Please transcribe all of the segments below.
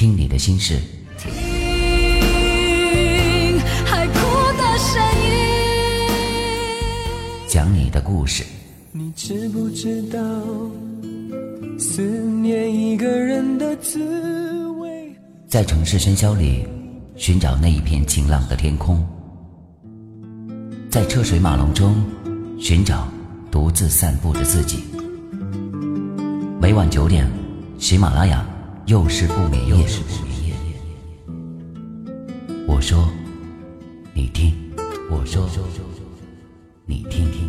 听你的心事，听海哭的声音。讲你的故事。你知不知道，思念一个人的滋味？在城市喧嚣里，寻找那一片晴朗的天空；在车水马龙中，寻找独自散步的自己。每晚九点，喜马拉雅又是不眠夜。我说，你听；我说，你听。听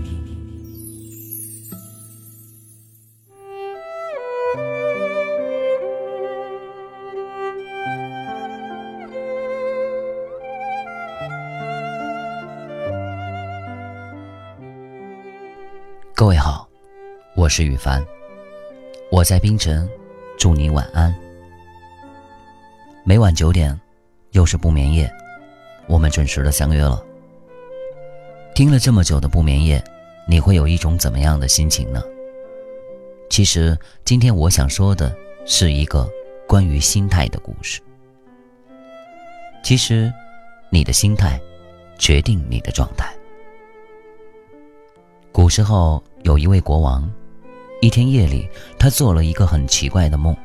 各位好，我是雨凡，我在冰城，祝你晚安。每晚九点，又是不眠夜，我们准时的相约了。听了这么久的不眠夜，你会有一种怎么样的心情呢？其实今天我想说的是一个关于心态的故事。其实，你的心态决定你的状态。古时候有一位国王，一天夜里，他做了一个很奇怪的梦。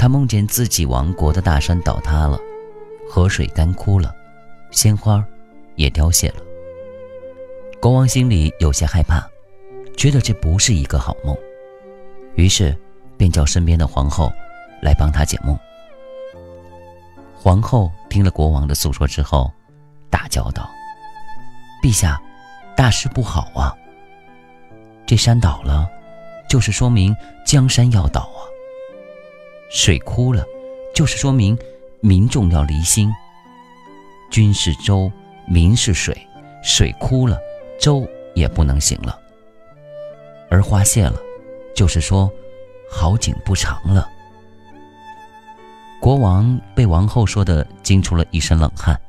他梦见自己王国的大山倒塌了，河水干枯了，鲜花也凋谢了。国王心里有些害怕，觉得这不是一个好梦，于是便叫身边的皇后来帮他解梦。皇后听了国王的诉说之后，大叫道：“陛下！”大事不好啊！这山倒了，就是说明江山要倒啊。水枯了，就是说明民众要离心。君是舟，民是水，水枯了，舟也不能行了。而花谢了，就是说好景不长了。国王被王后说的惊出了一身冷汗，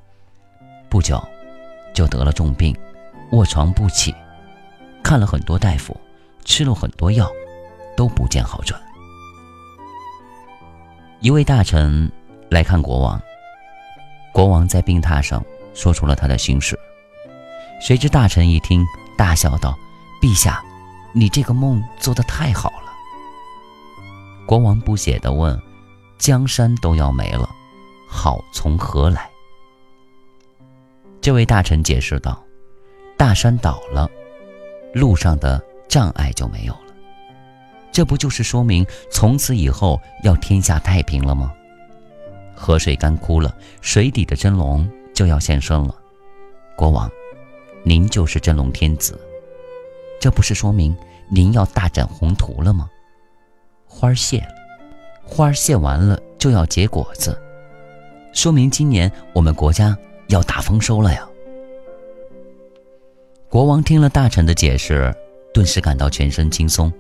不久就得了重病。卧床不起，看了很多大夫，吃了很多药，都不见好转。一位大臣来看国王，国王在病榻上说出了他的心事。谁知大臣一听，大笑道：“陛下，你这个梦做得太好了。”国王不解地问：“江山都要没了，好从何来？”这位大臣解释道。大山倒了，路上的障碍就没有，这不就是说明从此以后要天下太平了吗？河水干枯了，水底的真龙就要现身了。国王，您就是真龙天子，这不是说明您要大展宏图了吗？花谢了，花谢完了就要结果子，说明今年我们国家要大丰收了呀。国王听了大臣的解释，顿时感到全身轻松，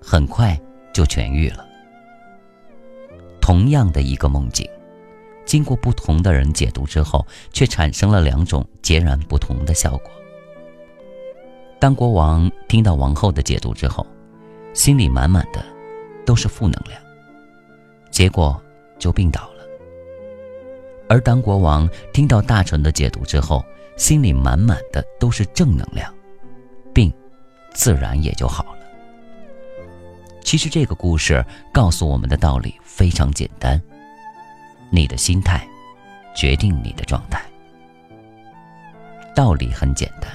很快就痊愈了。同样的一个梦境，经过不同的人解读之后，却产生了两种截然不同的效果。当国王听到王后的解读之后，心里满满的都是负能量，结果就病倒了；而当国王听到大臣的解读之后，心里满满的都是正能量，病自然也就好了。其实这个故事告诉我们的道理非常简单：你的心态决定你的状态。道理很简单，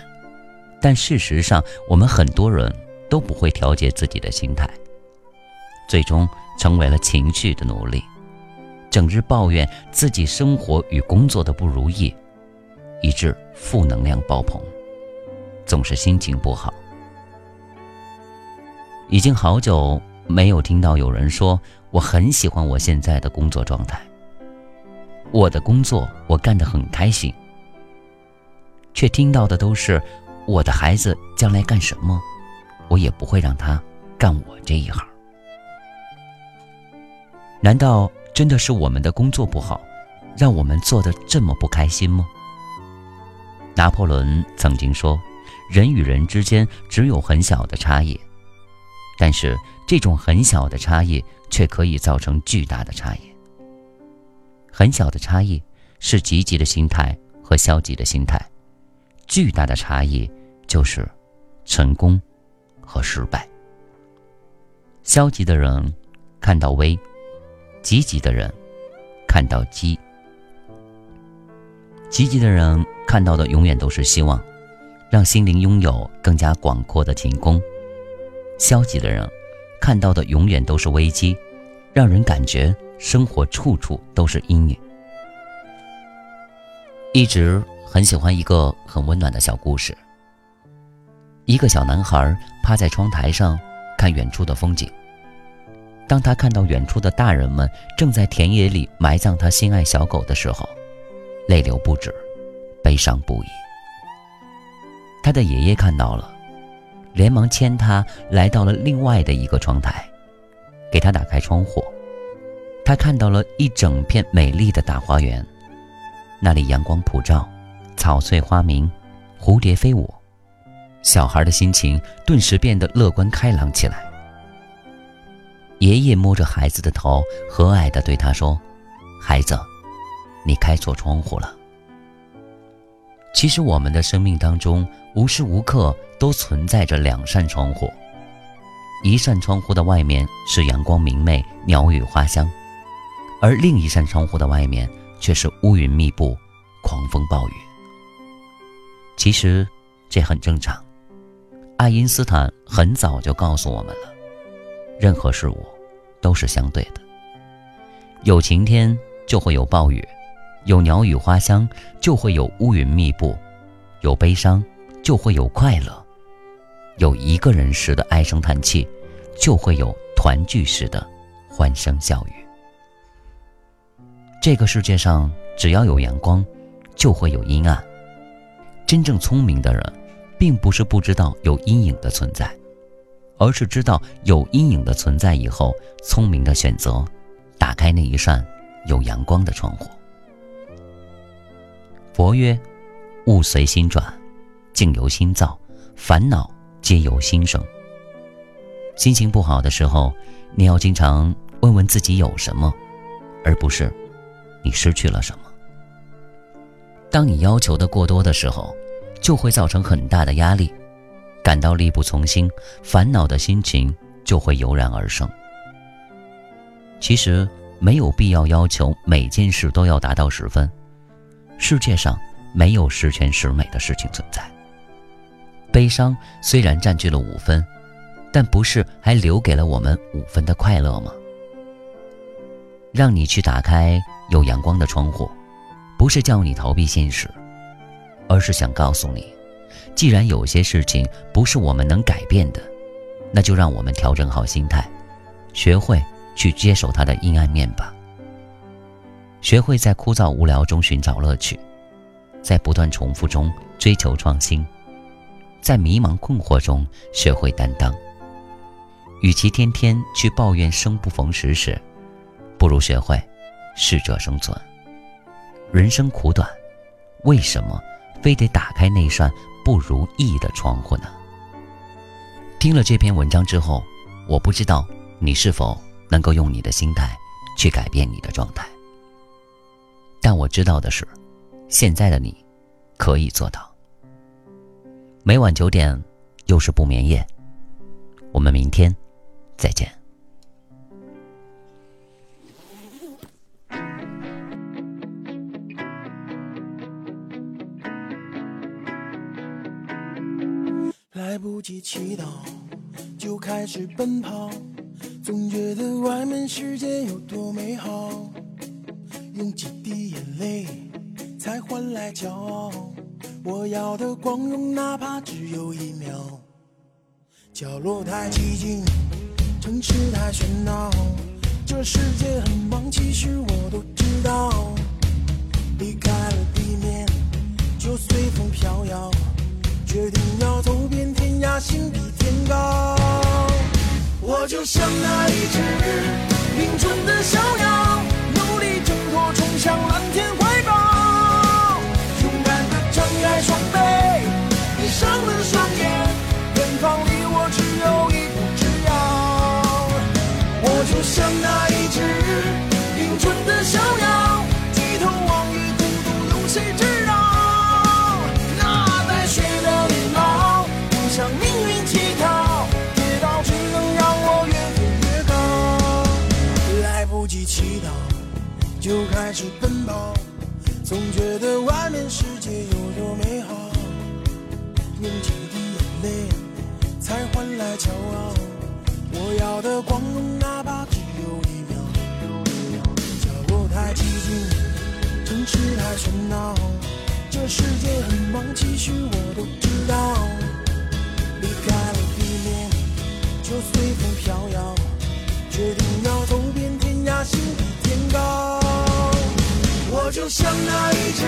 但事实上我们很多人都不会调节自己的心态，最终成为了情绪的奴隶，整日抱怨自己生活与工作的不如意。以致负能量爆棚，总是心情不好。已经好久没有听到有人说我很喜欢我现在的工作状态，我的工作我干得很开心。却听到的都是我的孩子将来干什么，我也不会让他干我这一行。难道真的是我们的工作不好，让我们做的这么不开心吗？拿破仑曾经说：“人与人之间只有很小的差异，但是这种很小的差异却可以造成巨大的差异。很小的差异是积极的心态和消极的心态，巨大的差异就是成功和失败。消极的人看到危，积极的人看到机。积极的人看到的永远都是希望，让心灵拥有更加广阔的晴空；消极的人看到的永远都是危机，让人感觉生活处处都是阴影。一直很喜欢一个很温暖的小故事。一个小男孩趴在窗台上。看远处的风景。当他看到远处的大人们正在田野里埋葬他心爱小狗的时候，泪流不止，悲伤不已。他的爷爷看到了，连忙牵他来到了另外的一个窗台，给他打开窗户。他看到了一整片美丽的大花园，那里阳光普照，草翠花明，蝴蝶飞舞。小孩的心情顿时变得乐观开朗起来。爷爷摸着孩子的头，和蔼地对他说：“孩子，你开错窗户了。其实我们的生命当中，无时无刻都存在着两扇窗户，一扇窗户的外面是阳光明媚、鸟语花香，而另一扇窗户的外面却是乌云密布、狂风暴雨。其实这很正常。”爱因斯坦很早就告诉我们了，任何事物都是相对的。有晴天就会有暴雨，有鸟语花香就会有乌云密布，有悲伤就会有快乐，有一个人时的唉声叹气，就会有团聚时的欢声笑语。这个世界上只要有阳光，就会有阴暗。真正聪明的人。并不是不知道有阴影的存在，而是知道有阴影的存在以后，聪明的选择打开那一扇有阳光的窗户。佛曰：“物随心转，境由心造，烦恼皆由心生。”心情不好的时候，你要经常问问自己有什么，而不是你失去了什么。当你要求的过多的时候，就会造成很大的压力，感到力不从心，烦恼的心情就会油然而生。其实没有必要要求每件事都要达到十分，世界上没有十全十美的事情存在。悲伤虽然占据了五分，但不是还留给了我们五分的快乐吗？让你去打开有阳光的窗户，不是叫你逃避现实。而是想告诉你，既然有些事情不是我们能改变的，那就让我们调整好心态，学会去接受它的阴暗面吧。学会在枯燥无聊中寻找乐趣，在不断重复中追求创新，在迷茫困惑中学会担当。与其天天去抱怨生不逢时时，不如学会适者生存。人生苦短，为什么？非得打开那扇不如意的窗户呢？听了这篇文章之后，我不知道你是否能够用你的心态去改变你的状态。但我知道的是，现在的你可以做到。每晚九点，又是不眠夜，我们明天再见。来不及祈祷，就开始奔跑，总觉得外面世界有多美好。用几滴眼泪才换来骄傲，我要的光荣哪怕只有一秒。角落太寂静，城市太喧闹，这世界很忙，其实我都知道。离开了地面，就随风飘摇。决定要走遍天涯，心比天高。我就像那一只凌春的小鸟，向蓝天怀抱。勇敢地张开双臂，闭上了双眼，远方离我只有一步之遥。我就像那一只凌春的小鸟。开始奔跑，总觉得外面世界有多美好，用几滴眼泪才换来骄傲。我要的光荣，哪怕只有一秒。角落太寂静，城市太喧闹，这世界很忙，其实我都知道。离开了地面，就随风飘摇，决定要走遍天涯，心比天高。就像那一只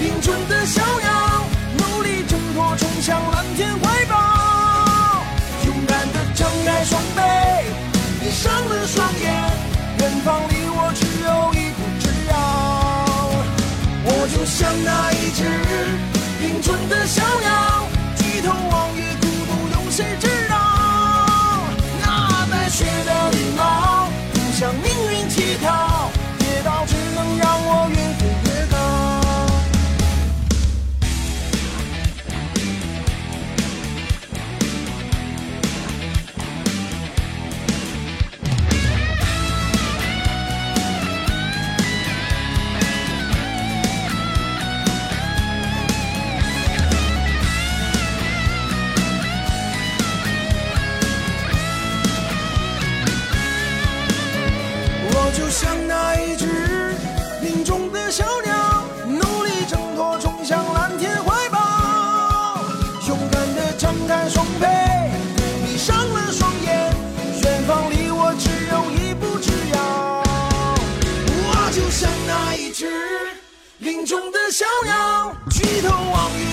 林中的小鸟，努力挣脱，冲向蓝天怀抱。勇敢地张开双臂，闭上了双眼，远方离我只有一步之遥。我就像那一只林中的小鸟，举头望月，孤独有谁知道？那白雪的羽毛，不向命林中的小鸟，举头望月，